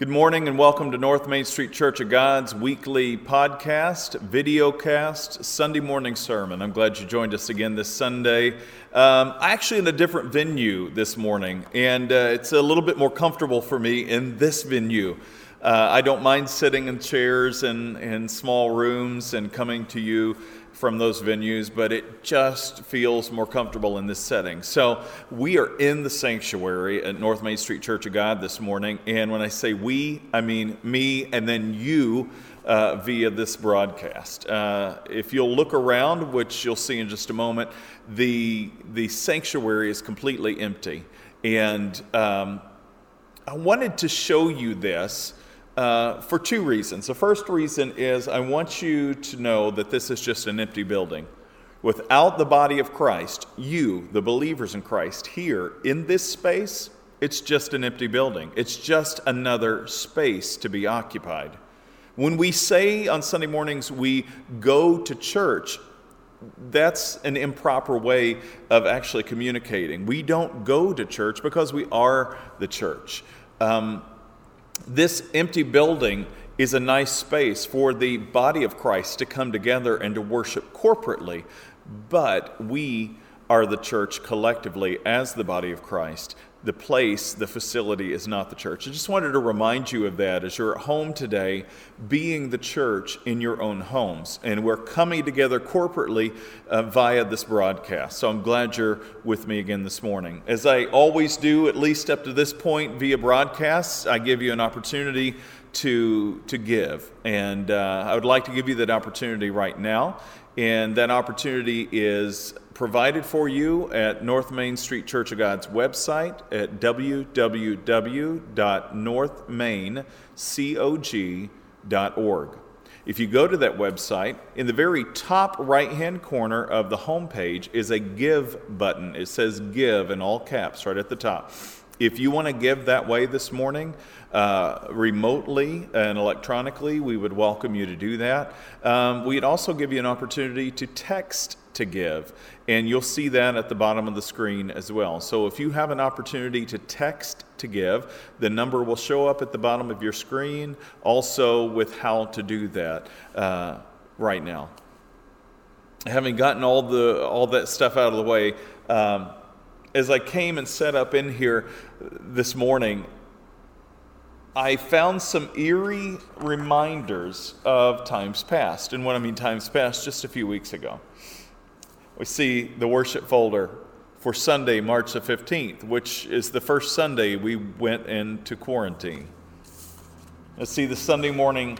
Good morning and welcome to North Main Street Church of God's weekly podcast, videocast, Sunday morning sermon. I'm glad you joined us again this Sunday. Um, actually, in a different venue this morning, and uh, it's a little bit more comfortable for me in this venue. Uh, I don't mind sitting in chairs and in small rooms and coming to you from those venues, but it just feels more comfortable in this setting. So we are in the sanctuary at North Main Street Church of God this morning. And when I say we, I mean me and then you uh, via this broadcast. Uh, if you'll look around, which you'll see in just a moment, the, the sanctuary is completely empty. And um, I wanted to show you this uh, for two reasons. The first reason is I want you to know that this is just an empty building. Without the body of Christ, you, the believers in Christ, here in this space, it's just an empty building. It's just another space to be occupied. When we say on Sunday mornings we go to church, that's an improper way of actually communicating. We don't go to church because we are the church. Um, this empty building is a nice space for the body of Christ to come together and to worship corporately, but we are the church collectively as the body of Christ the place, the facility is not the church. I just wanted to remind you of that as you're at home today, being the church in your own homes. And we're coming together corporately uh, via this broadcast. So I'm glad you're with me again this morning. As I always do, at least up to this point via broadcasts, I give you an opportunity to, to give. And uh, I would like to give you that opportunity right now. And that opportunity is provided for you at North Main Street Church of God's website at www.northmaincog.org. If you go to that website, in the very top right hand corner of the homepage is a Give button. It says Give in all caps right at the top. If you want to give that way this morning, uh, remotely and electronically, we would welcome you to do that. Um, we'd also give you an opportunity to text to give. And you'll see that at the bottom of the screen as well. So if you have an opportunity to text to give, the number will show up at the bottom of your screen, also with how to do that uh, right now. Having gotten all, the, all that stuff out of the way, um, as I came and set up in here this morning, I found some eerie reminders of times past. And when I mean times past, just a few weeks ago we see the worship folder for Sunday, March the 15th, which is the first Sunday we went into quarantine. Let's see the Sunday morning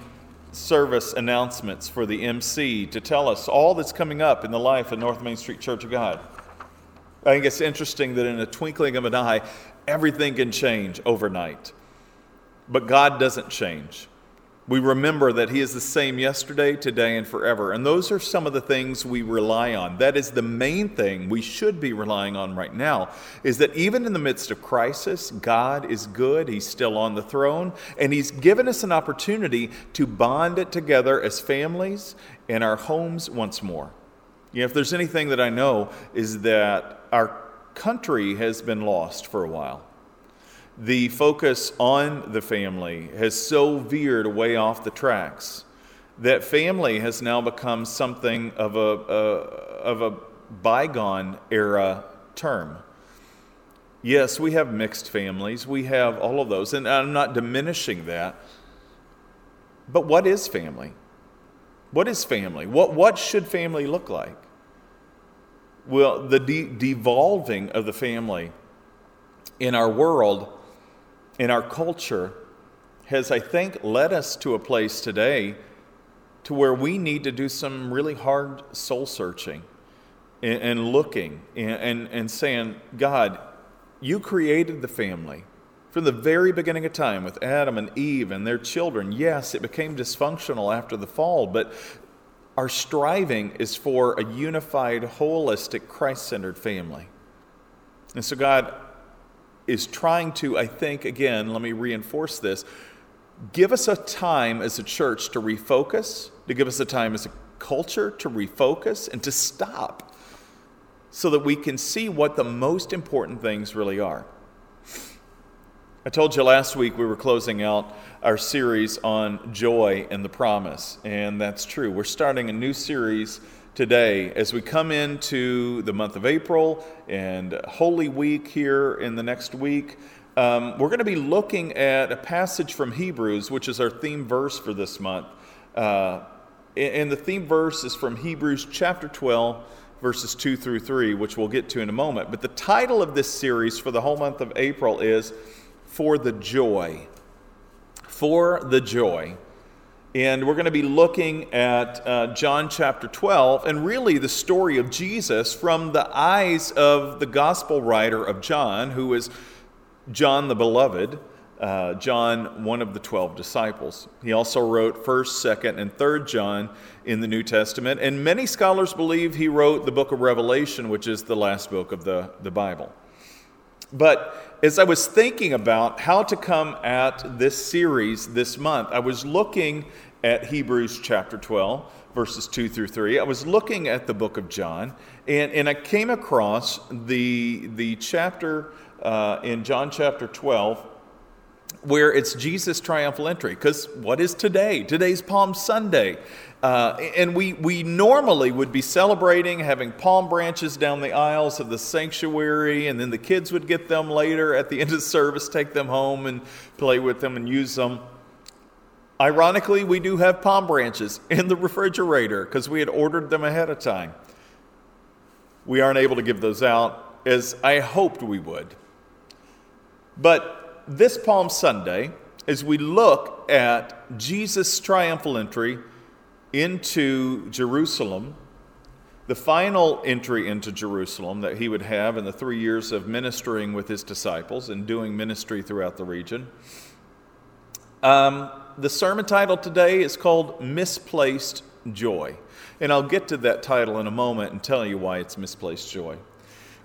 service announcements for the MC to tell us all that's coming up in the life of North Main Street Church of God. I think it's interesting that in a twinkling of an eye, everything can change overnight. But God doesn't change we remember that He is the same yesterday, today, and forever. And those are some of the things we rely on. That is the main thing we should be relying on right now, is that even in the midst of crisis, God is good. He's still on the throne, and He's given us an opportunity to bond it together as families in our homes once more. You know, if there's anything that I know, is that our country has been lost for a while the focus on the family has so veered way off the tracks that family has now become something of a, a, of a bygone era term. Yes, we have mixed families, we have all of those, and I'm not diminishing that. But what is family? What is family? What, what should family look like? Well, the de- devolving of the family in our world in our culture has, I think, led us to a place today to where we need to do some really hard soul searching and, and looking and, and, and saying, God, you created the family. From the very beginning of time with Adam and Eve and their children, yes, it became dysfunctional after the fall, but our striving is for a unified, holistic, Christ centered family. And so, God, is trying to, I think, again, let me reinforce this, give us a time as a church to refocus, to give us a time as a culture to refocus and to stop so that we can see what the most important things really are. I told you last week we were closing out our series on joy and the promise, and that's true. We're starting a new series today as we come into the month of April and Holy Week here in the next week. Um, we're going to be looking at a passage from Hebrews, which is our theme verse for this month. Uh, and the theme verse is from Hebrews chapter 12, verses 2 through 3, which we'll get to in a moment. But the title of this series for the whole month of April is for the joy. For the joy. And we're going to be looking at uh, John chapter 12 and really the story of Jesus from the eyes of the gospel writer of John, who is John the Beloved. Uh, John, one of the 12 disciples. He also wrote 1st, 2nd, and 3rd John in the New Testament, and many scholars believe he wrote the book of Revelation, which is the last book of the, the Bible. But as I was thinking about how to come at this series this month, I was looking at Hebrews chapter 12, verses 2 through 3. I was looking at the book of John, and, and I came across the, the chapter uh, in John chapter 12 where it's Jesus' triumphal entry. Because what is today? Today's Palm Sunday. Uh, and we, we normally would be celebrating having palm branches down the aisles of the sanctuary, and then the kids would get them later at the end of service, take them home and play with them and use them. Ironically, we do have palm branches in the refrigerator because we had ordered them ahead of time. We aren't able to give those out as I hoped we would. But this Palm Sunday, as we look at Jesus' triumphal entry into Jerusalem, the final entry into Jerusalem that he would have in the three years of ministering with his disciples and doing ministry throughout the region. Um, the sermon title today is called Misplaced Joy. And I'll get to that title in a moment and tell you why it's misplaced joy.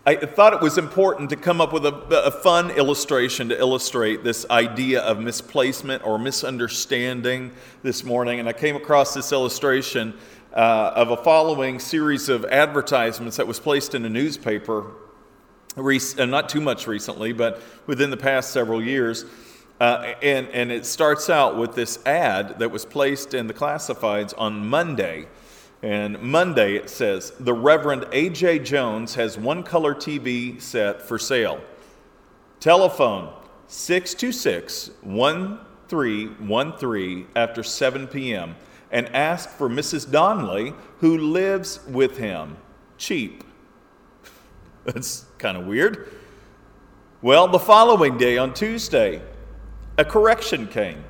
I thought it was important to come up with a, a, fun illustration to illustrate this idea of misplacement or misunderstanding this morning. And I came across this illustration uh, of a following series of advertisements that was placed in a newspaper, rec- uh, not too much recently, but within the past several years. Uh, and, and it starts out with this ad that was placed in the classifieds on Monday. And Monday it says, The Reverend A.J. Jones has one color TV set for sale. Telephone 626 1313 after 7 p.m. and ask for Mrs. Donnelly, who lives with him. Cheap. That's kind of weird. Well, the following day on Tuesday, a correction came.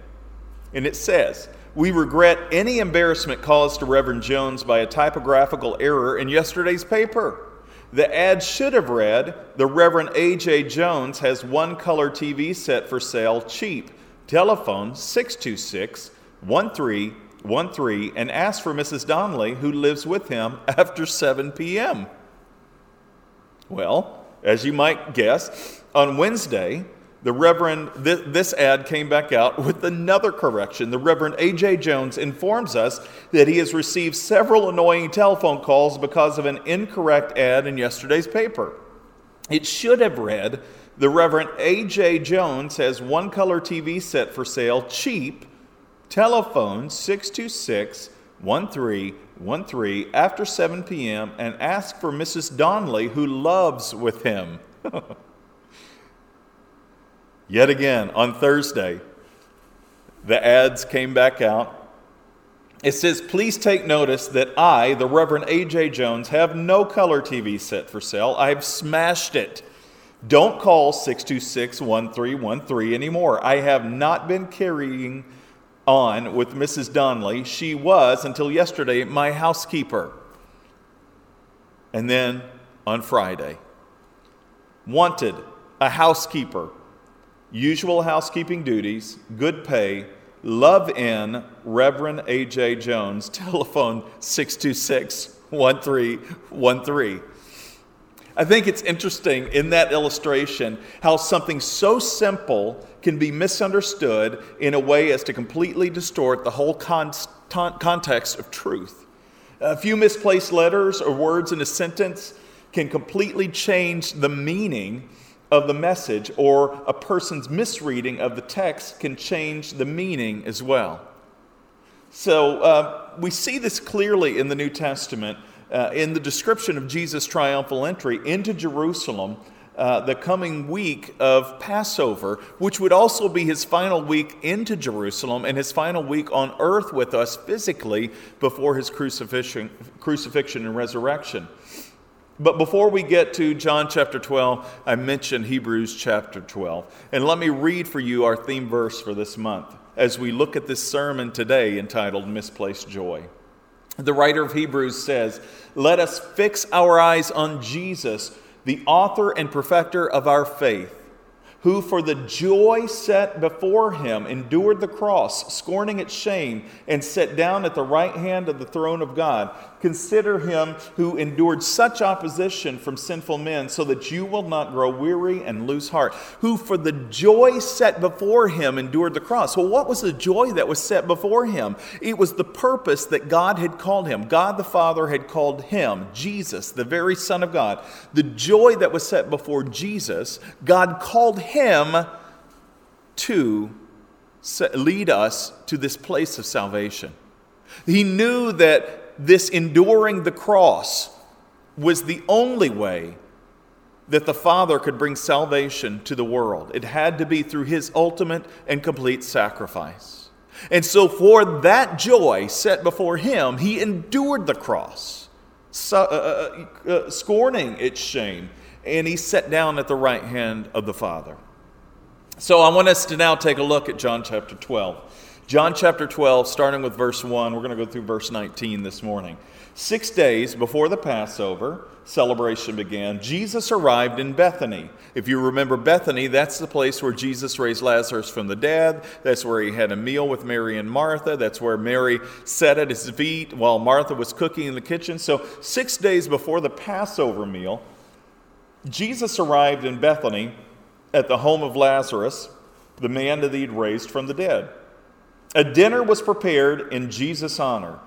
And it says, we regret any embarrassment caused to Reverend Jones by a typographical error in yesterday's paper. The ad should have read The Reverend A.J. Jones has one color TV set for sale cheap. Telephone 626 1313 and ask for Mrs. Donnelly, who lives with him, after 7 p.m. Well, as you might guess, on Wednesday, the Reverend, this, this, ad came back out with another correction. The Reverend A.J. Jones informs us that he has received several annoying telephone calls because of an incorrect ad in yesterday's paper. It should have read The Reverend A.J. Jones has one color TV set for sale, cheap, telephone 626 1313 after 7 p.m., and ask for Mrs. Donnelly, who loves with him. Yet again, on Thursday, the ads came back out. It says, Please take notice that I, the Reverend A.J. Jones, have no color TV set for sale. I've smashed it. Don't call 626 1313 anymore. I have not been carrying on with Mrs. Donnelly. She was, until yesterday, my housekeeper. And then on Friday, wanted a housekeeper usual housekeeping duties, good pay, love in Reverend A.J. Jones, telephone 626 1313. I think it's interesting in that illustration how something so simple can be misunderstood in a way as to completely distort the whole con- context of truth. A few misplaced letters or words in a sentence can completely change the meaning of the message or a person's misreading of the text can change the meaning as well. So uh, we see this clearly in the New Testament uh, in the description of Jesus' triumphal entry into Jerusalem. Uh, the coming week of Passover, which would also be his final week into Jerusalem and his final week on earth with us physically before his crucifixion, crucifixion and resurrection. But before we get to John chapter 12, I mentioned Hebrews chapter 12. And let me read for you our theme verse for this month as we look at this sermon today entitled Misplaced Joy. The writer of Hebrews says, Let us fix our eyes on Jesus, the author and perfecter of our faith who for the joy set before him endured the cross, scorning its shame, and sat down at the right hand of the throne of God. Consider him who endured such opposition from sinful men, so that you will not grow weary and lose heart. Who for the joy set before him endured the cross. Well, what was the joy that was set before him? It was the purpose that God had called him. God the Father had called him, Jesus, the very Son of God. The joy that was set before Jesus, God called him to lead us to this place of salvation. He knew that this enduring the cross was the only way that the Father could bring salvation to the world. It had to be through his ultimate and complete sacrifice. And so, for that joy set before him, he endured the cross, uh, uh, uh, uh, scorning its shame, and he sat down at the right hand of the Father. So I want us to now take a look at John chapter 12. John chapter 12, starting with verse 1, we're going to go through verse 19 this morning. Six days before the Passover celebration began, Jesus arrived in Bethany. If you remember Bethany, that's the place where Jesus raised Lazarus from the dead. That's where he had a meal with Mary and Martha. That's where Mary sat at his feet while Martha was cooking in the kitchen. So, six days before the Passover meal, Jesus arrived in Bethany at the home of Lazarus, the man that he'd raised from the dead. A dinner was prepared in Jesus' honor.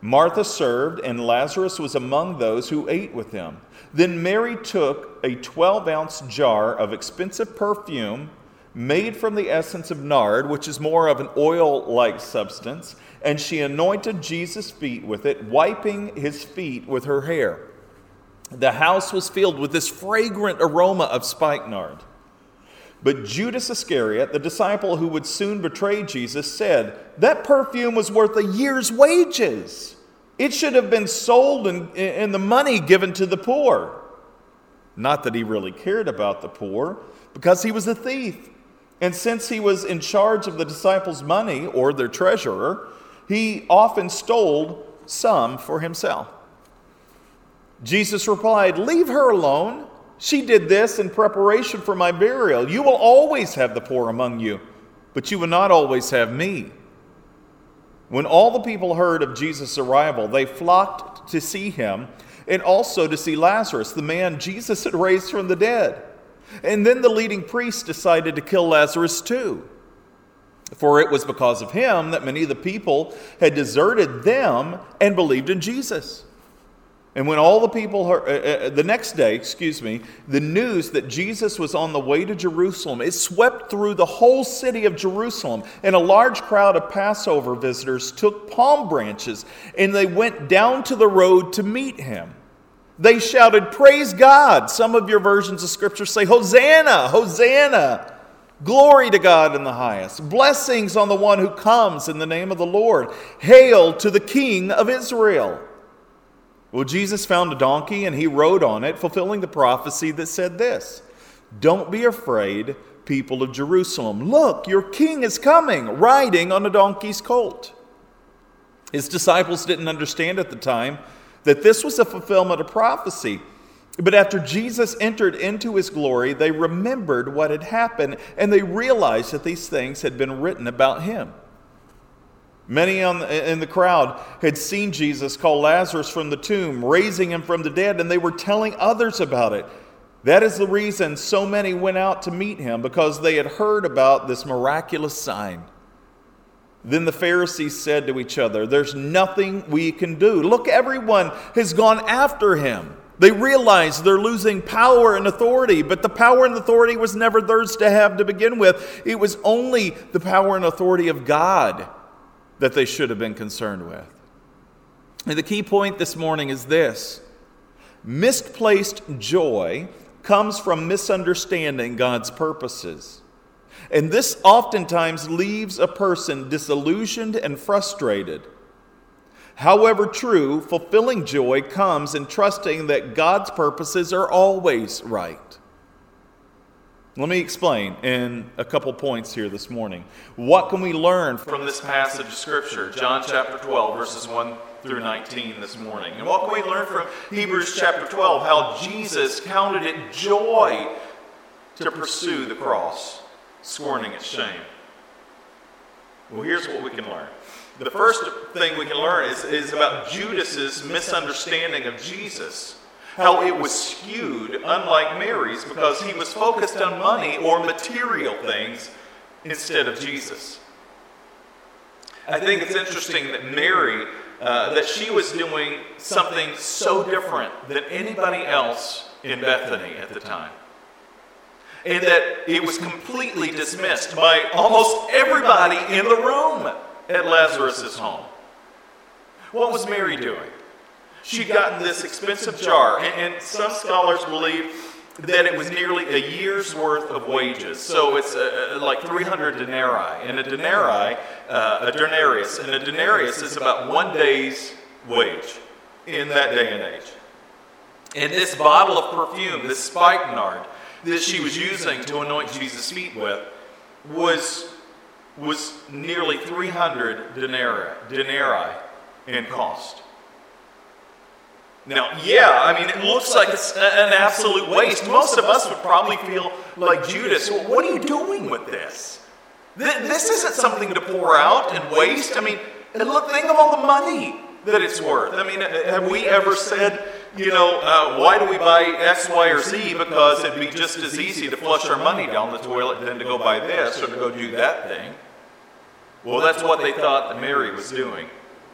Martha served, and Lazarus was among those who ate with him. Then Mary took a 12 ounce jar of expensive perfume made from the essence of nard, which is more of an oil like substance, and she anointed Jesus' feet with it, wiping his feet with her hair. The house was filled with this fragrant aroma of spikenard. But Judas Iscariot, the disciple who would soon betray Jesus, said, That perfume was worth a year's wages. It should have been sold and, and the money given to the poor. Not that he really cared about the poor, because he was a thief. And since he was in charge of the disciples' money, or their treasurer, he often stole some for himself. Jesus replied, Leave her alone. She did this in preparation for my burial. You will always have the poor among you, but you will not always have me. When all the people heard of Jesus' arrival, they flocked to see him and also to see Lazarus, the man Jesus had raised from the dead. And then the leading priests decided to kill Lazarus too. For it was because of him that many of the people had deserted them and believed in Jesus. And when all the people heard, uh, uh, the next day, excuse me, the news that Jesus was on the way to Jerusalem, it swept through the whole city of Jerusalem. And a large crowd of Passover visitors took palm branches and they went down to the road to meet him. They shouted, Praise God. Some of your versions of scripture say, Hosanna, Hosanna. Glory to God in the highest. Blessings on the one who comes in the name of the Lord. Hail to the King of Israel. Well, Jesus found a donkey and he rode on it, fulfilling the prophecy that said this Don't be afraid, people of Jerusalem. Look, your king is coming, riding on a donkey's colt. His disciples didn't understand at the time that this was a fulfillment of prophecy. But after Jesus entered into his glory, they remembered what had happened and they realized that these things had been written about him. Many in the crowd had seen Jesus call Lazarus from the tomb, raising him from the dead, and they were telling others about it. That is the reason so many went out to meet him, because they had heard about this miraculous sign. Then the Pharisees said to each other, There's nothing we can do. Look, everyone has gone after him. They realize they're losing power and authority, but the power and authority was never theirs to have to begin with. It was only the power and authority of God that they should have been concerned with. And the key point this morning is this misplaced joy comes from misunderstanding God's purposes. And this oftentimes leaves a person disillusioned and frustrated. However, true, fulfilling joy comes in trusting that God's purposes are always right. Let me explain in a couple points here this morning. What can we learn from this passage of Scripture, John chapter 12, verses 1 through 19 this morning? And what can we learn from Hebrews chapter 12, how Jesus counted it joy to pursue the cross, scorning its shame? Well, here's what we can learn the first thing we can learn is, is about Judas's misunderstanding of Jesus. How it was skewed, unlike Mary's, because he was focused on money or material things instead of Jesus. I think it's interesting that Mary, uh, that she was doing something so different than anybody else in Bethany at the time. And that it was completely dismissed by almost everybody in the room at Lazarus' home. What was Mary doing? She'd gotten this expensive jar, and, and some scholars believe that it was nearly a year's worth of wages. So it's uh, uh like 300 denarii. And a denarii, uh, a denarius, and a denarius is about one day's wage in that day and age. And this bottle of perfume, this spikenard that she was using to anoint Jesus' feet with, was was nearly 300 denarii, denarii in cost. Now, yeah, I mean, it looks like it's an absolute waste. Most of us would probably feel like Judas. Well, what are you doing with this? This isn't something to pour out and waste. I mean, look, think of all the money that it's worth. I mean, have we ever said, you know, uh, why do we buy X, Y, or Z? Because it'd be just as easy to flush our money down the toilet than to go buy this or to go do that thing. Well, that's what they thought that Mary was doing.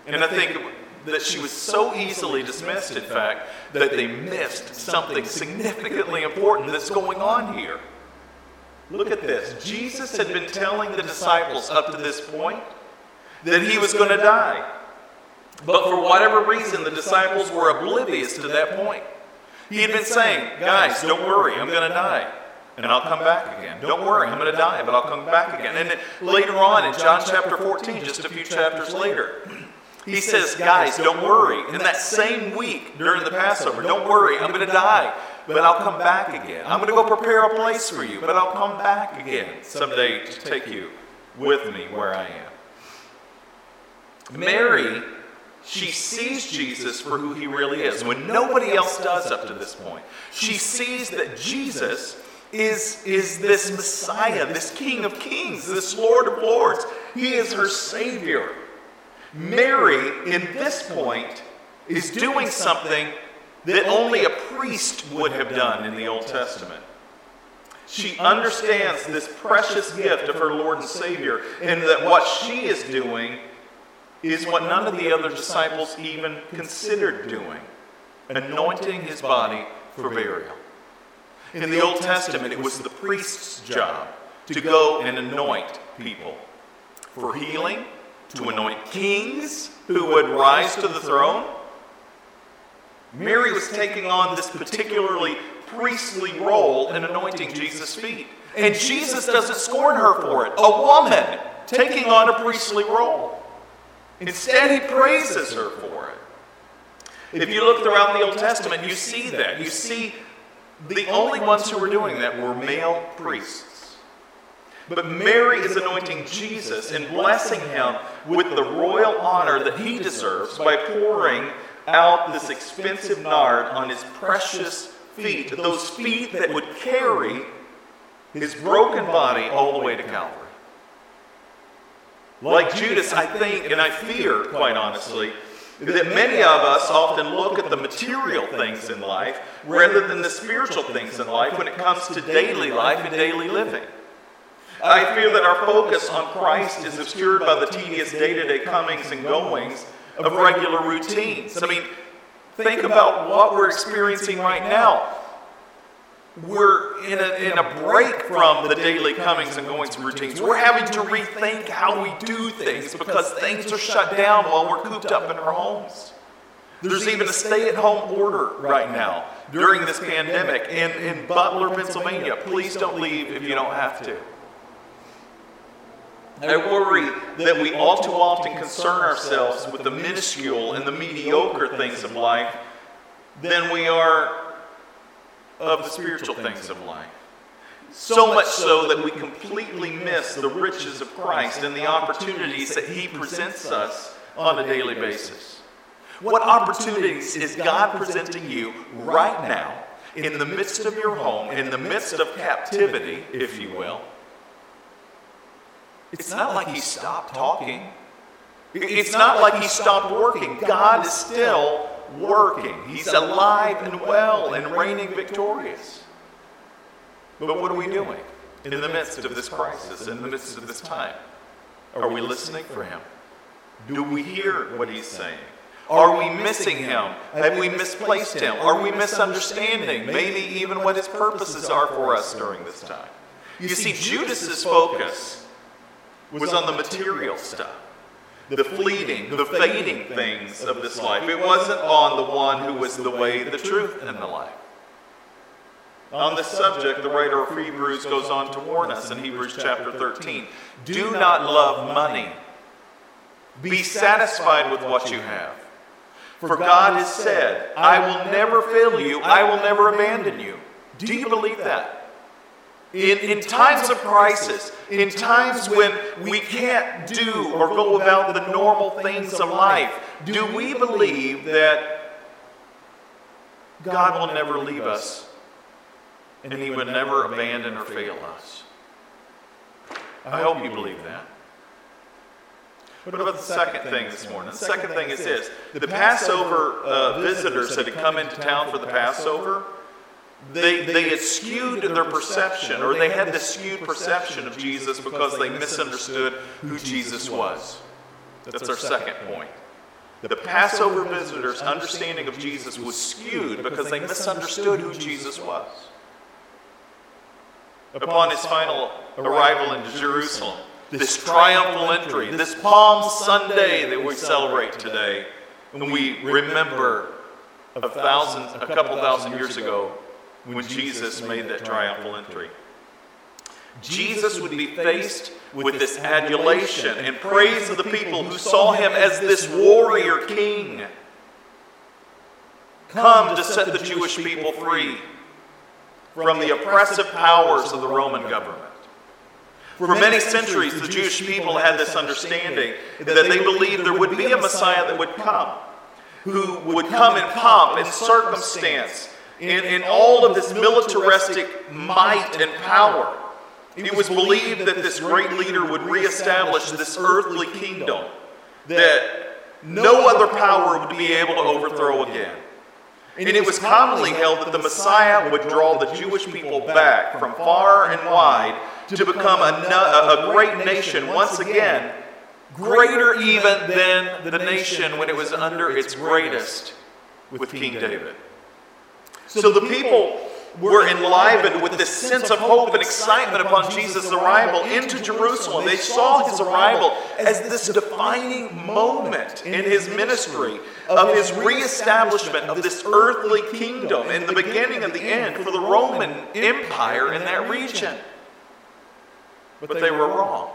And I think that she was so easily dismissed, in fact, that they missed something significantly important that's going on here. Look at this. Jesus had been telling the disciples up to this point that he was going to die. But for whatever reason, the disciples were oblivious to that point. He had been saying, Guys, don't worry, I'm going to die and I'll come back again. Don't worry, I'm going to die, but I'll come back again. And later on in John chapter 14, just a few chapters later, he says, Guys, don't worry. In that same week during the Passover, don't worry, I'm going to die, but I'll come back again. I'm going to go prepare a place for you, but I'll come back again someday to take you with me where I am. Mary, she sees Jesus for who he really is, when nobody else does up to this point. She sees that Jesus is, is this Messiah, this King of Kings, this Lord of Lords. He is her Savior. Mary, in this point, is doing something that only a priest would have done in the Old Testament. She understands this precious gift of her Lord and Savior, and that what she is doing is what none of the other disciples even considered doing anointing his body for burial. In the Old Testament, it was the priest's job to go and anoint people for healing, to anoint kings who would rise to the throne. Mary was taking on this particularly priestly role in anointing Jesus' feet. And Jesus doesn't scorn her for it. A woman taking on a priestly role. Instead, he praises her for it. If you look throughout the Old Testament, you see that. You see the only ones who were doing that were male priests. But Mary is anointing Jesus and blessing him with the royal honor that he deserves by pouring out this expensive nard on his precious feet, those feet that would carry his broken body all the way to Calvary. Like Judas, I think, and I fear, quite honestly, that many of us often look at the material things in life rather than the spiritual things in life when it comes to daily life and daily living. I fear that our focus on Christ is obscured by the tedious day to day comings and goings of regular routines. I mean, Think about what we're experiencing right now. We're in a, in a break from the daily comings and goings routines. We're having to rethink how we do things because things are shut down while we're cooped up in our homes. There's even a stay at home order right now during this pandemic in, in Butler, Pennsylvania. Please don't leave if you don't have to. I worry that we all too often concern ourselves with the minuscule and the mediocre things of life than we are of the spiritual things of life. So much so that we completely miss the riches of Christ and the opportunities that He presents us on a daily basis. What opportunities is God presenting you right now in the midst of your home, in the midst of captivity, if you will? It's not like he stopped talking. It's not like he stopped working. God is still working. He's alive and well and reigning victorious. But what are we doing in the midst of this crisis, in the midst of this time? Are we listening for him? Do we hear what he's saying? Are we missing him? Have we misplaced him? Are we misunderstanding maybe even what his purposes are for us during this time? You see, Judas's focus was on the material stuff, the fleeting, the fading things of this life. It wasn't on the one who was the way, the truth, and the life. On this subject, the writer of Hebrews goes on to warn us in Hebrews chapter 13 do not love money. Be satisfied with what you have. For God has said, I will never fail you, I will never abandon you. Do you believe that? In, in times of crisis, in times when we can't do or go about the normal things of life, do we believe that God will never leave us and He would never abandon or fail us? I hope you believe that. What about the second thing this morning? The second thing is this the Passover uh, visitors that had come into town for the Passover they, they had skewed their perception, or they had this skewed perception of Jesus because they misunderstood who Jesus was. That's our second point. The Passover visitors' understanding of Jesus was skewed because they misunderstood who Jesus was. Upon his final arrival into Jerusalem, this triumphal entry, this Palm Sunday that we celebrate today, when we remember a thousand, a couple thousand years ago, when Jesus made that triumphal entry. Jesus would be faced with this adulation and praise of the people who saw him as this warrior king. Come to set the Jewish people free from the oppressive powers of the Roman government. For many centuries, the Jewish people had this understanding that they believed there would be a Messiah that would come, who would come in pomp and circumstance in, in all of this militaristic might and power. It was believed that this great leader would reestablish this earthly kingdom that no other power would be able to overthrow again. And it was commonly held that the Messiah would draw the Jewish people back from far and wide to become a, a great nation once again, greater even than the nation when it was under its greatest with King David. So the people were enlivened with this sense of hope and excitement upon Jesus' arrival into Jerusalem. They saw his arrival as this defining moment in his ministry of his reestablishment of this earthly kingdom and the beginning of the end for the Roman Empire in that region. But they were wrong.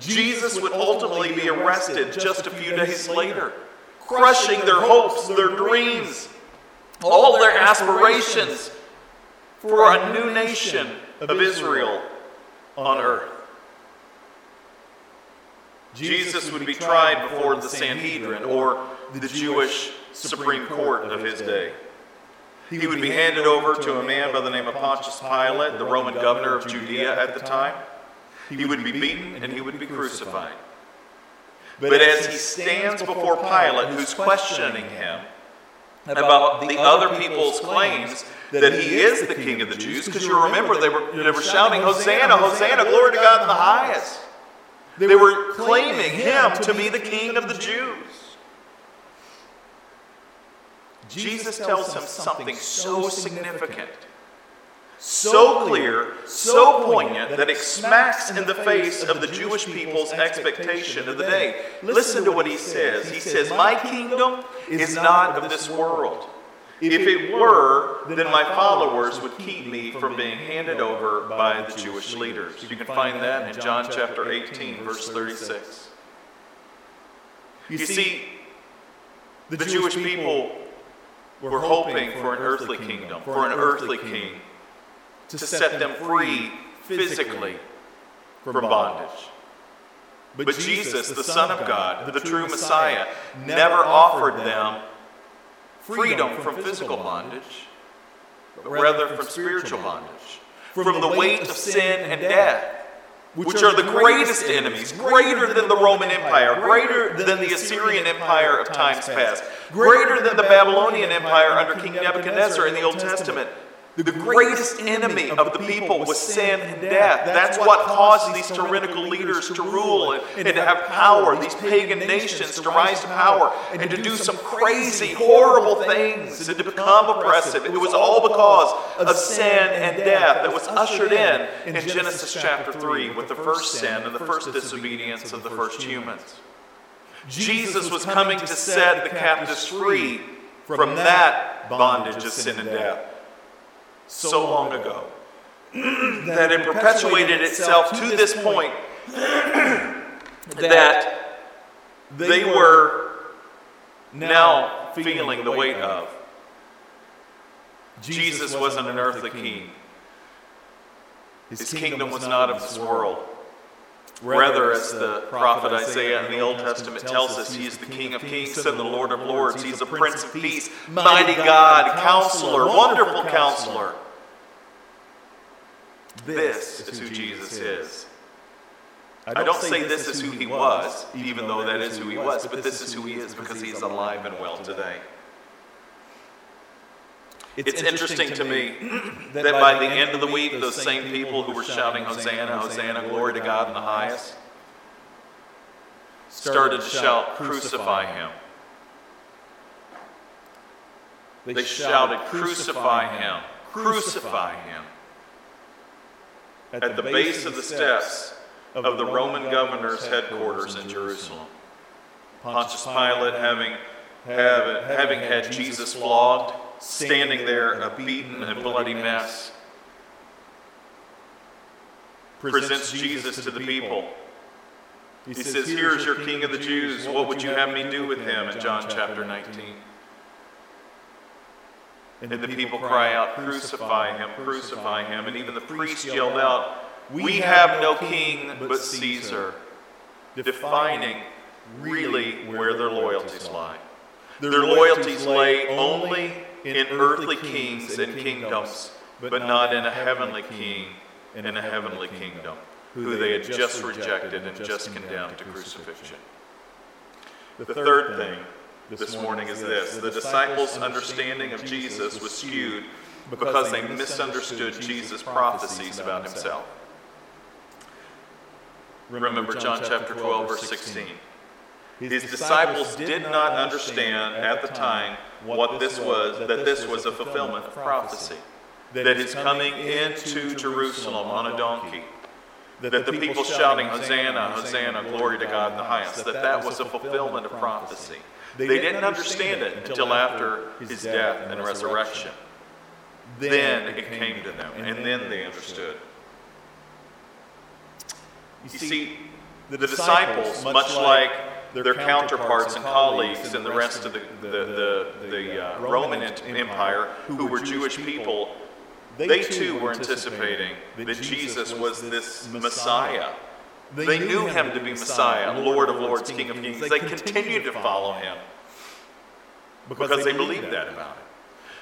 Jesus would ultimately be arrested just a few days later, crushing their hopes, their dreams, all their aspirations for a new nation of Israel on earth. Jesus would be tried before the Sanhedrin or the Jewish Supreme Court of his day. He would be handed over to a man by the name of Pontius Pilate, the Roman governor of Judea at the time. He would be beaten and he would be crucified. But as he stands before Pilate, who's questioning him, about the other people's claims that he is the king of the Jews, because you remember they were, they were shouting, Hosanna, Hosanna, glory to God in the highest. They were claiming him to be the king of the Jews. Jesus tells him something so significant, so clear, so poignant that it smacks in the face of the Jewish people's expectation of the day. Listen to what he says. He says, My kingdom is not of this world. If it were, then my followers would keep me from being handed over by the Jewish leaders. You can find that in John chapter 18, verse 36. You see, the Jewish people were hoping for an earthly kingdom, for an earthly king to set them free physically from bondage. But Jesus, the Son of God, the true Messiah, never offered them freedom from physical bondage, but rather from spiritual bondage, from the weight of sin and death, which are the greatest enemies, greater than the Roman Empire, greater than the Assyrian Empire of times past, greater than the Babylonian Empire under King Nebuchadnezzar in the Old Testament, the greatest enemy of the people was sin and death. That's what caused these tyrannical leaders to rule and, and to have power, these pagan nations to rise to power and to do some crazy, horrible things and to become oppressive. It was all because of sin and death that was ushered in in Genesis chapter 3 with the first sin and the first disobedience of the first humans. Jesus was coming to set the captives free from that bondage of sin and death so long ago that it perpetuated itself to this point that they were now feeling the weight of. Jesus wasn't an earthly king. His kingdom was not of this world. Rather, as the prophet Isaiah in the Old Testament tells us, he is the King of kings and the Lord of lords. He's a Prince of peace, mighty God, counselor, wonderful counselor. This is who Jesus is. I don't say this is who he was, even though that is who he was, but this is who he is because he is alive and well today. It's interesting to me that by the end of the week, those same people who were shouting, Hosanna, Hosanna, glory to God in the highest, started to shout, Crucify him. They shouted, Crucify him, crucify him. At the base of the steps of the Roman governor's headquarters in Jerusalem. Pontius Pilate, having, having had Jesus flogged, standing there a beaten and bloody mess, presents Jesus to the people. He says, Here is your King of the Jews. What would you have me do with him? In John chapter 19. And the people cry out, Crucify him, crucify him. And even the priest yelled out, We have no king but Caesar, defining really where their loyalties lie. Their loyalties lay only in earthly kings and kingdoms, but not in a heavenly king and in a heavenly kingdom, who they had just rejected and just condemned to crucifixion. The third thing this morning is this the disciples' understanding of Jesus was skewed because they misunderstood Jesus' prophecies about himself. Remember John chapter 12, verse 16. His disciples did not understand at the time what this was, that this was a fulfillment of prophecy, that his coming into Jerusalem on a donkey, that the people shouting, Hosanna, Hosanna, glory to God in the highest, that that was a fulfillment of prophecy. They didn't understand it until after his death and resurrection. Then it came to them, and then they understood. You see, the disciples, much like their counterparts and colleagues in the rest of the, the, the, the uh, Roman Empire, who were Jewish people, they too were anticipating that Jesus was this Messiah. They knew him to be Messiah, Lord of Lords, King of Kings. They continued to follow him because they believed that about him.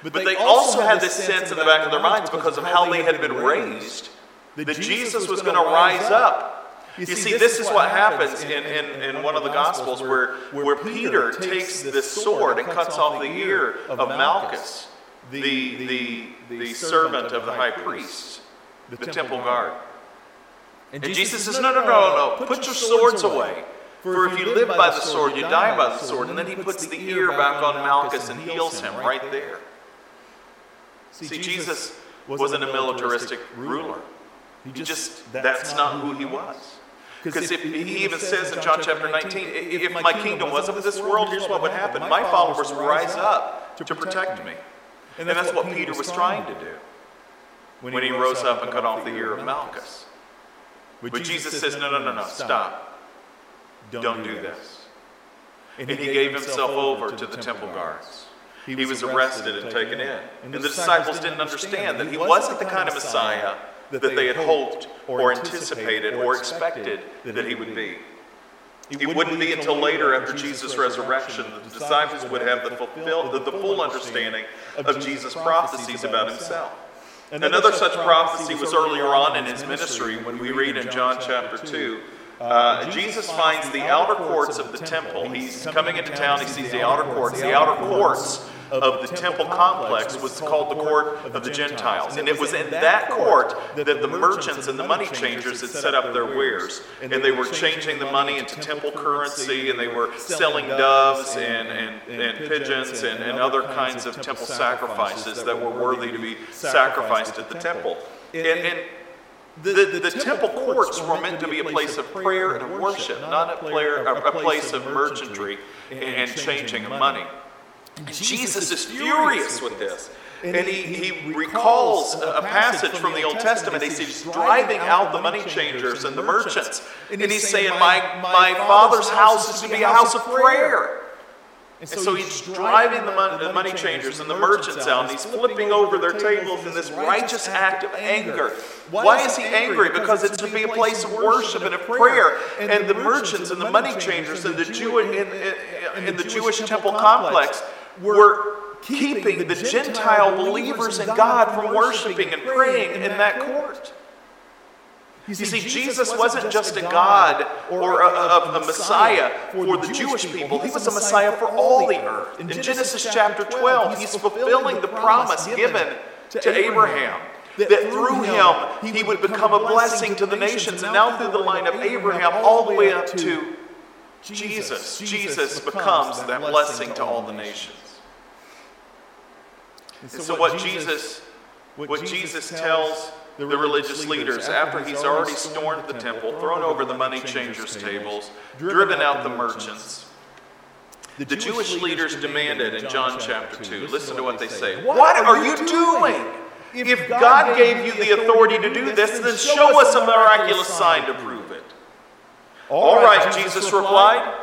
But they also had this sense in the back of their minds because of how they had been raised that Jesus was going to rise up you see, this is what happens in, in, in one of the Gospels where, where Peter takes this sword and cuts off the ear of Malchus, the, the, the servant of the high priest, the temple guard. And Jesus says, No, no, no, no, put your swords away. For if you live by the sword, you die by the sword. And then he puts the ear back on Malchus and heals him right there. See, Jesus wasn't a militaristic ruler. He just, that's not who he was. Because he even says in John chapter 19, if my kingdom wasn't of this world, here's what would happen. My followers would rise up to protect me. And that's what Peter was trying to do when he rose up and cut off the ear of Malchus. But Jesus says, no, no, no, no, stop. Don't do this. And he gave himself over to the temple guards. He was arrested and taken in. And the disciples didn't understand that he wasn't the kind of Messiah that they had hoped or anticipated or expected that he would be. It wouldn't be until later, after Jesus' resurrection, that the disciples would have the, fulfill, the, the full understanding of Jesus' prophecies about himself. Another such prophecy was earlier on in his ministry when we read in John chapter 2 uh, Jesus finds the outer courts of the temple. He's coming into town, he sees the outer courts. The outer courts of the temple complex was called the court of the Gentiles. And it was in that court that the merchants and the money changers had set up their wares. And they were changing the money into temple currency, and they were selling doves and, and, and pigeons and, and other kinds of temple sacrifices that were worthy to be sacrificed at the temple. and, and the, the, the, temple courts were meant to be a place of prayer and of worship, not a, player, a place of merchantry and changing of money. Jesus is furious with this. And he, he recalls a passage from the Old Testament. He's driving out the money changers and the merchants. And he's saying, My, my father's house is to be a house of prayer. And so, and so he's driving the money, the money changers and the merchants out, and he's flipping over their tables in this righteous act of anger. Why is he angry? Because it's to be a place of worship and of prayer. And the merchants and the money changers and the Jew in, in, in the Jewish temple complex were keeping the Gentile believers in God from worshiping and praying in that court. You see, Jesus wasn't just a God or a, a, a, Messiah for the Jewish people, he was a Messiah for all the earth. In Genesis chapter 12, he's fulfilling the promise given to Abraham. That through him he would become a blessing to the nations, and now through the line of Abraham, all the way up to Jesus. Jesus becomes that blessing to all the nations. And so, what Jesus, what Jesus tells the religious leaders after he's already stormed the temple, thrown over the money changers' tables, driven out the merchants. The Jewish leaders demanded in John chapter 2, listen to what they say. What are you doing? If God gave you the authority to do this, then show us a miraculous sign to prove. All right, Jesus replied.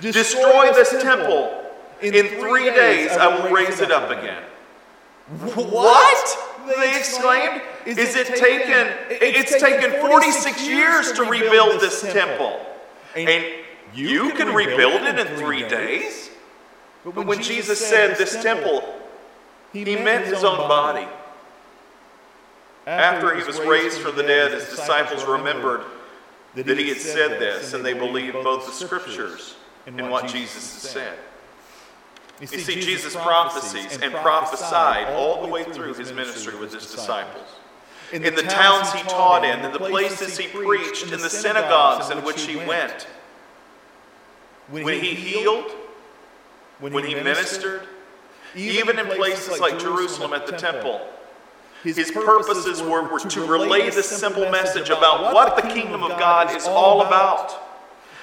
Destroy this temple. In three days I will raise it up again. What? They exclaimed. Is it taken? It's taken 46 years to rebuild this temple. And you can rebuild it in three days? But when Jesus said this temple, he meant his own body. After he was raised from the dead, his disciples remembered that he had said this, and they believed both the scriptures and what Jesus had said. You see, Jesus' prophecies and prophesied all the way through his ministry with his disciples. In the, in the towns he taught in, in the places he preached, in the synagogues in which he went. When he healed, when he ministered, even in places like Jerusalem at the temple, his purposes were, were to relay this simple message about what the kingdom of God is all about.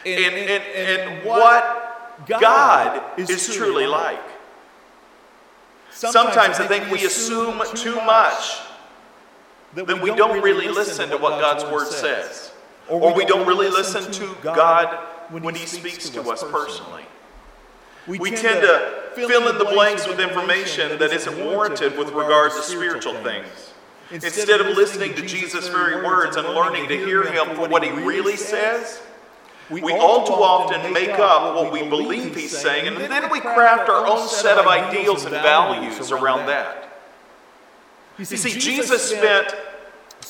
and, and, and what God is truly like. Sometimes I think we assume too much that we don't really listen to what God's Word says, or we don't really listen to God when He speaks to us personally. We tend to fill in the blanks with information that isn't warranted with regard to spiritual things. Instead of listening to Jesus' very words and learning to hear Him for what He really says, we, we all too often make up what we believe he's saying, and then we craft our own set of ideals and values around that. You see, Jesus spent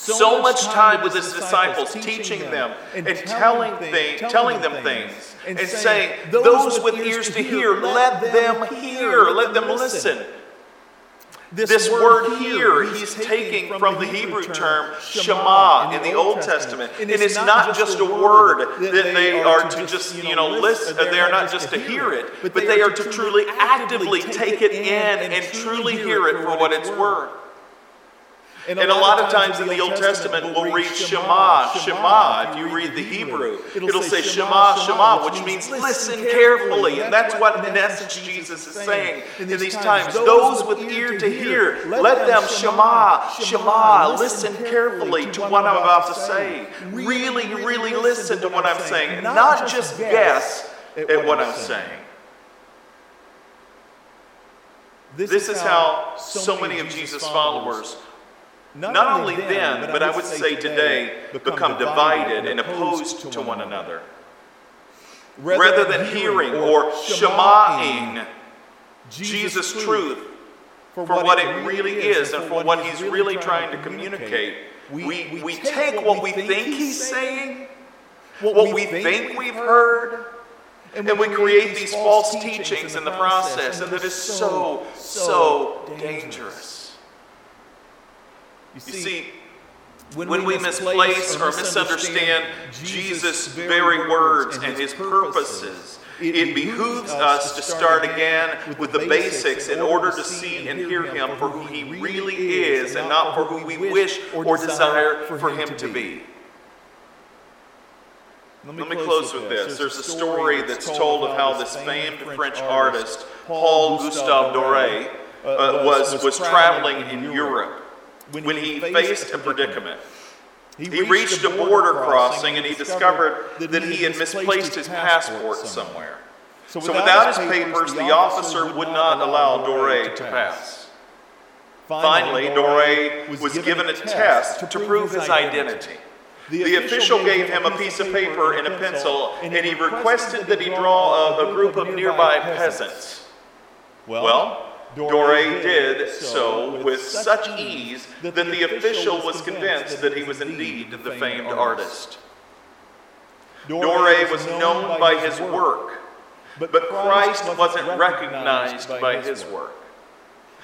so much time with his disciples, teaching them and telling, thing, telling them things, and saying, Those with ears to hear, let them hear, let them listen. This, word here, he's taking from the Hebrew term Shema in the Old Testament. And it's not just a word that they are to just, you know, listen, they are not just to hear it, but they are to truly actively take it in and truly hear it for what it's worth. And a lot of times in the Old Testament, we'll read Shema, Shema. If you read the Hebrew, it'll say Shema, Shema, which means listen carefully. And that's what, in essence, Jesus is saying in these times. Those with ear to hear, let them Shema, Shema, listen carefully to what I'm about to say. Really, really listen to what I'm saying, and not just guess at what I'm saying. This is how so many of Jesus' followers not, not only then, but, but I would say today, become divided and opposed to one another. Rather than hearing or shemaing Jesus' truth for what it really is and for what he's really trying to communicate, we, we take what we think he's saying, what we think we've heard, and we create these false teachings in the process, and that is so, so dangerous. You see, you see when, when, we misplace or misunderstand Jesus' very words and his purposes, it behooves us to start again with the basics in order to see and hear him for who he really is and not for who we wish or desire for him to be. Let me, close with this. There's a story that's told of how this famed French artist, Paul Gustave Doré, uh, was, was traveling in Europe when, when he, faced a predicament. He reached, he reached a border crossing and he discovered that he had misplaced his passport somewhere. So without, so without his papers, the officer would not allow Doré to pass. Finally, Doré was given a test to prove his identity. The official gave him a piece of paper and a pencil, and he requested that he draw a, a group of nearby peasants. Well, Doré did so with such ease that the official was convinced that he was indeed the famed artist. Doré was known by his work, but Christ wasn't recognized by his work.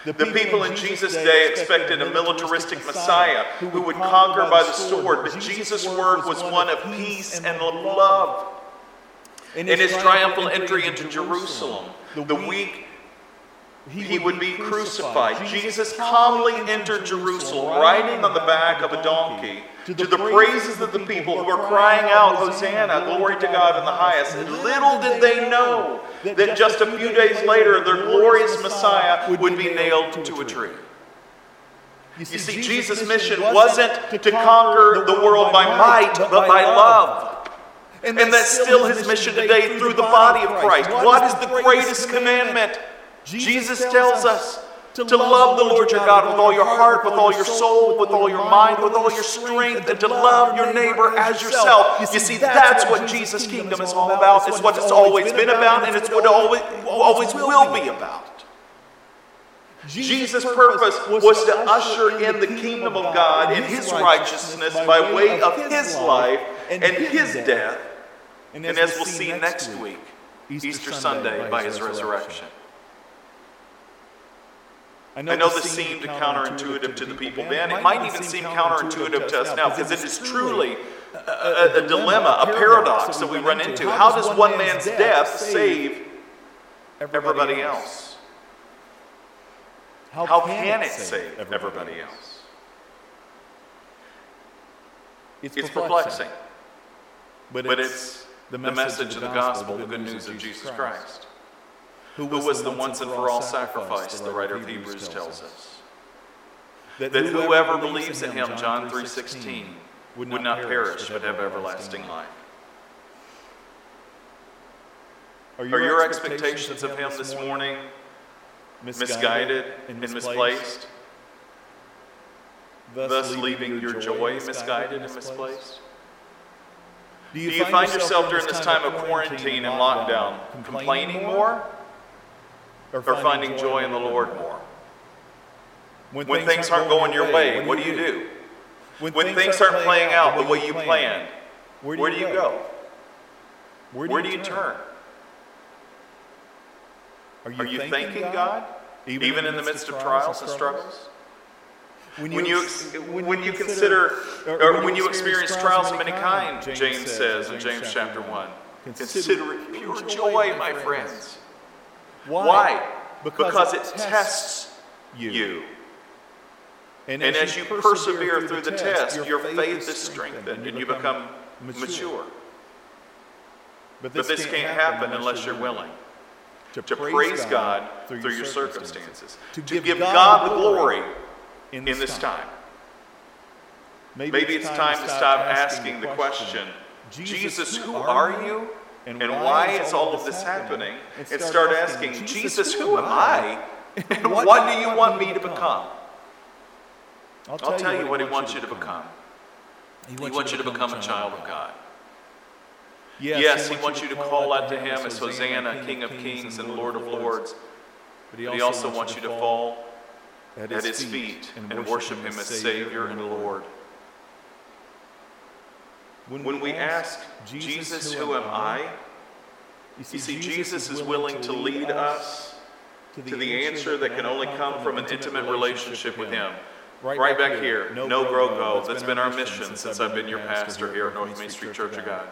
The people in Jesus' day expected a militaristic Messiah who would conquer by the sword, but Jesus' word was one of peace and love. In his triumphal entry into Jerusalem, the week he would be crucified. Jesus calmly entered Jerusalem, riding on the back of a donkey, to the praises of the people who were crying out, Hosanna, glory to God in the highest. And little did they know that just a few days later, their glorious Messiah would be nailed to a tree. You see, Jesus' mission wasn't to conquer the world by might, but by love. And that's still his mission today through the body of Christ. What is the greatest commandment? Jesus tells us to love the Lord your God with all your heart, with all your soul, with all your mind, with all your strength, and to love your neighbor as yourself. You see, that's what Jesus' kingdom is all about. It's what it's always been about, and it's what it always, always will be about. Jesus' purpose was to usher in the kingdom of God and his righteousness by way of his life and his death. And as we'll see next week, Easter Sunday, by his resurrection. I know, I know this seemed counterintuitive to the people then. It might even seem counterintuitive to us now because it is truly a, a, a dilemma, a paradox that we run into. How does one man's death save everybody else? How can it save everybody else? It's perplexing, but it's the message of the gospel, the good news of Jesus Christ who was, who was the, once and for all sacrifice, the writer of Hebrews tells us. That, that whoever believes in him, John 3.16, would not perish but have everlasting life. Are your, Are your expectations of him this morning misguided and misplaced? Thus leaving your joy misguided and misplaced? Do you, find yourself during this time of quarantine and lockdown complaining more or finding joy in the Lord more? When, when things aren't going your way, what do you do? When, when things aren't playing out the way you planned, where do you go? Where do you turn? Are you thanking God? even in the midst of trials and struggles? When you, when you consider, or when you experience trials of many kind, James says in James chapter 1, consider it pure joy, my friends. Why? Because it tests you. And as you persevere through the test, your faith is strengthened and you become mature. But this can't happen unless you're willing to praise God through your circumstances, to give God the glory in this time. Maybe it's time to stop asking the question, Jesus, who are you? And why is all of this happening? And start asking, Jesus, who am I? And what do you want me to become? I'll tell you what he wants you to become. He wants you to become a child of God. Yes, he wants you to call out to him as Hosanna, King of kings and Lord of lords. But he also wants you to fall at his feet and worship him as Savior and Lord. When we ask, Jesus, who am I? You see, Jesus is willing to lead us to the answer that can only come from an intimate relationship with him. Right back here, know grow go. That's been our mission since I've been your pastor here at North Main Street Church of God.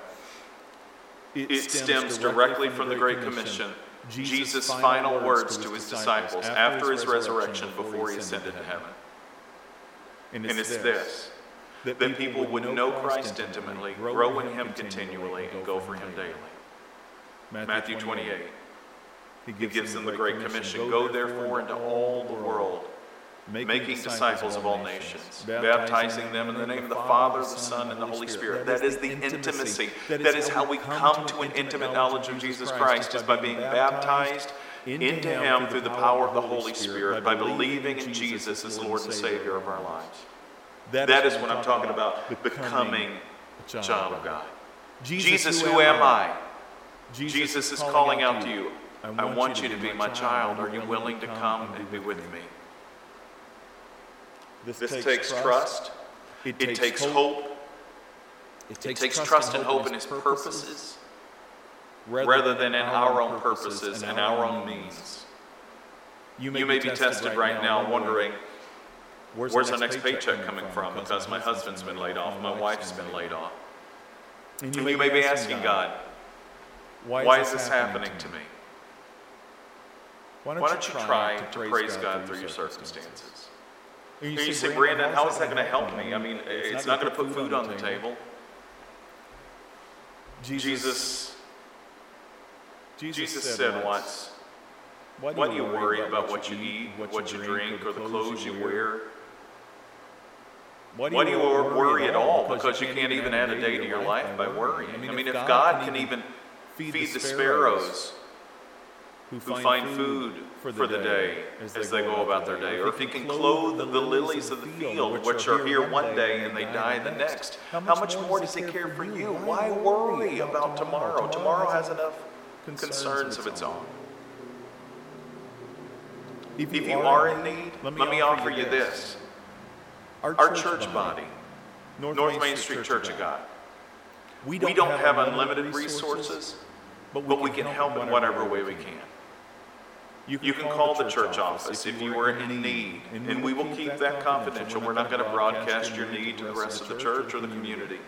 It stems directly from the Great Commission Jesus' final words to his disciples after his resurrection before he ascended to heaven. And it's this that people would know Christ intimately, grow in him continually, and go for him daily. Matthew 28. He gives them the Great Commission Go therefore into all the world making disciples of all nations, baptizing them in the name of the Father, the Son, and the Holy Spirit. That is the intimacy. That is how we come to an intimate knowledge of Jesus Christ, is by being baptized into Him through the power of the Holy Spirit, by believing in Jesus as Lord and Savior of our lives. That is what I'm talking about, becoming a child of God. Jesus, who am I? Jesus is calling out to you. I want you to be my child. Are you willing to come and be with me? This, this takes, takes trust. It, it takes, takes hope. It takes, it takes trust and hope in His purposes rather, than in our own purposes and our own means. You may be tested right now wondering, where's, where's the next paycheck coming from? Because my husband's been laid off, my wife's been laid off. And you, may, be asking God, why is this happening to me? Why don't you try to praise God through your circumstances? And you, you say, Brandon, how is that going to help me? I mean, it's, it's not going to put food on the table. Jesus, Jesus said once, why do you worry about what you eat, what you drink, or the clothes you wear? Why do you worry at all? Because you can't even add a day to your life by worrying. I mean, if God can even feed the sparrows who find food for the, for the day as they, as they go about their day. Or if he can clothe the, the lilies of the field, which are here one day and they die the next, how much more does he care for you? Why worry about tomorrow? Tomorrow has enough concerns of its own. If you are in need, let me offer you this. Our church body, North Main Street Church of God, we don't have unlimited resources, but we can help in whatever way we can. You can, you can call, call the church office if you are in need, and we will keep that confidential. We're not going to broadcast your need to the rest of the church or the community.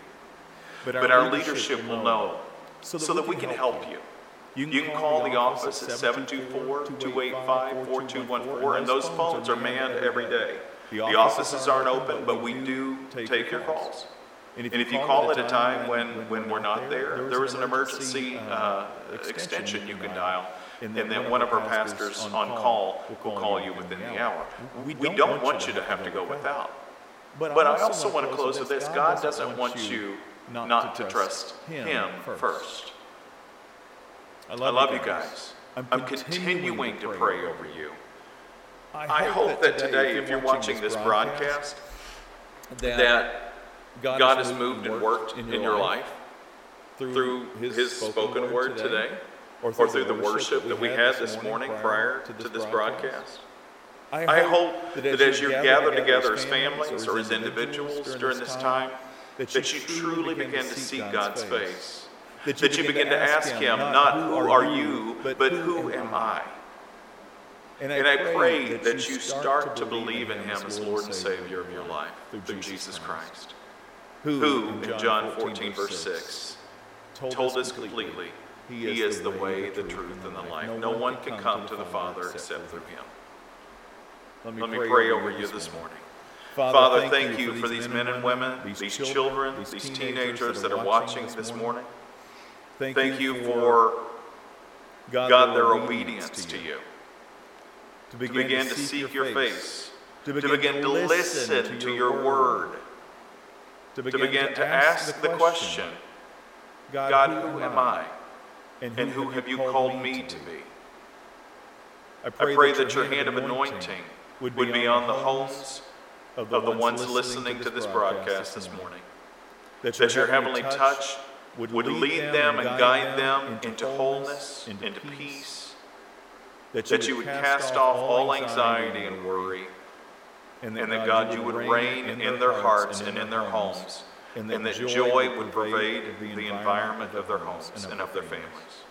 But our leadership will know so that we can help you. You can call the office at 724 285 4214, and those phones are manned every day. The offices aren't open, but we do take your calls. And if, and if you call at a time when, when we're not there, there is an emergency uh, uh extension you can dial and then, and then one of our pastors on call will call you within the hour. We don't want you to have to go without. But I also want to close with this God doesn't want you not to trust Him first. I love you guys. I'm continuing to pray over you. I hope that today, if you're watching this broadcast, that God has moved and worked in your life through His spoken word today or through, or through the worship that we had this morning prior to this broadcast. I hope that as you gather together as families or as individuals during this time, that you truly begin to seek God's face. That you begin to ask Him, not who are you, but who am I? And I pray that you start to believe in him as Lord and Savior of your life through Jesus Christ, who in John 14, verse 6, told us completely he is the way, the truth, and the life. No one can come to the Father except through him. Let me pray over you this morning. Father, thank you for these men and women, these children, these teenagers that are watching this morning. Thank you for, God, their obedience to you. To begin to seek your face. To begin to listen to your word. To begin to ask the question, God, who am I? And who have you called me to be? I pray that your hand of anointing would be on the homes of the ones listening to this broadcast this morning. That your heavenly touch would lead them and guide them into wholeness, into peace, that you would cast off all anxiety and worry, and that God, you would reign in their hearts and in their homes, and that joy would pervade the environment of their homes and of their families.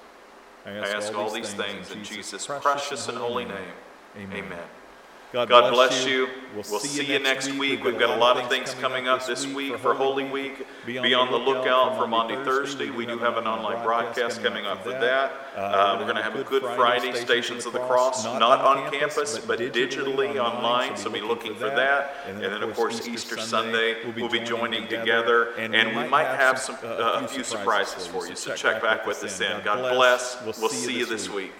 I ask all these things in Jesus' precious and holy name. Amen. God, God bless, you. We'll, we'll see, you next week. We've got a lot of things coming up this week for Holy Week. Be on the lookout for Monday, Thursday. We do have an online broadcast coming up for that. Uh, we're going to have a Good Friday, Stations of the Cross, not on campus, but digitally online, so be looking for that. And then, of course, Easter Sunday, we'll be joining together, and we might have some uh, a few surprises for you, so check back with us then. God bless. We'll see you this week.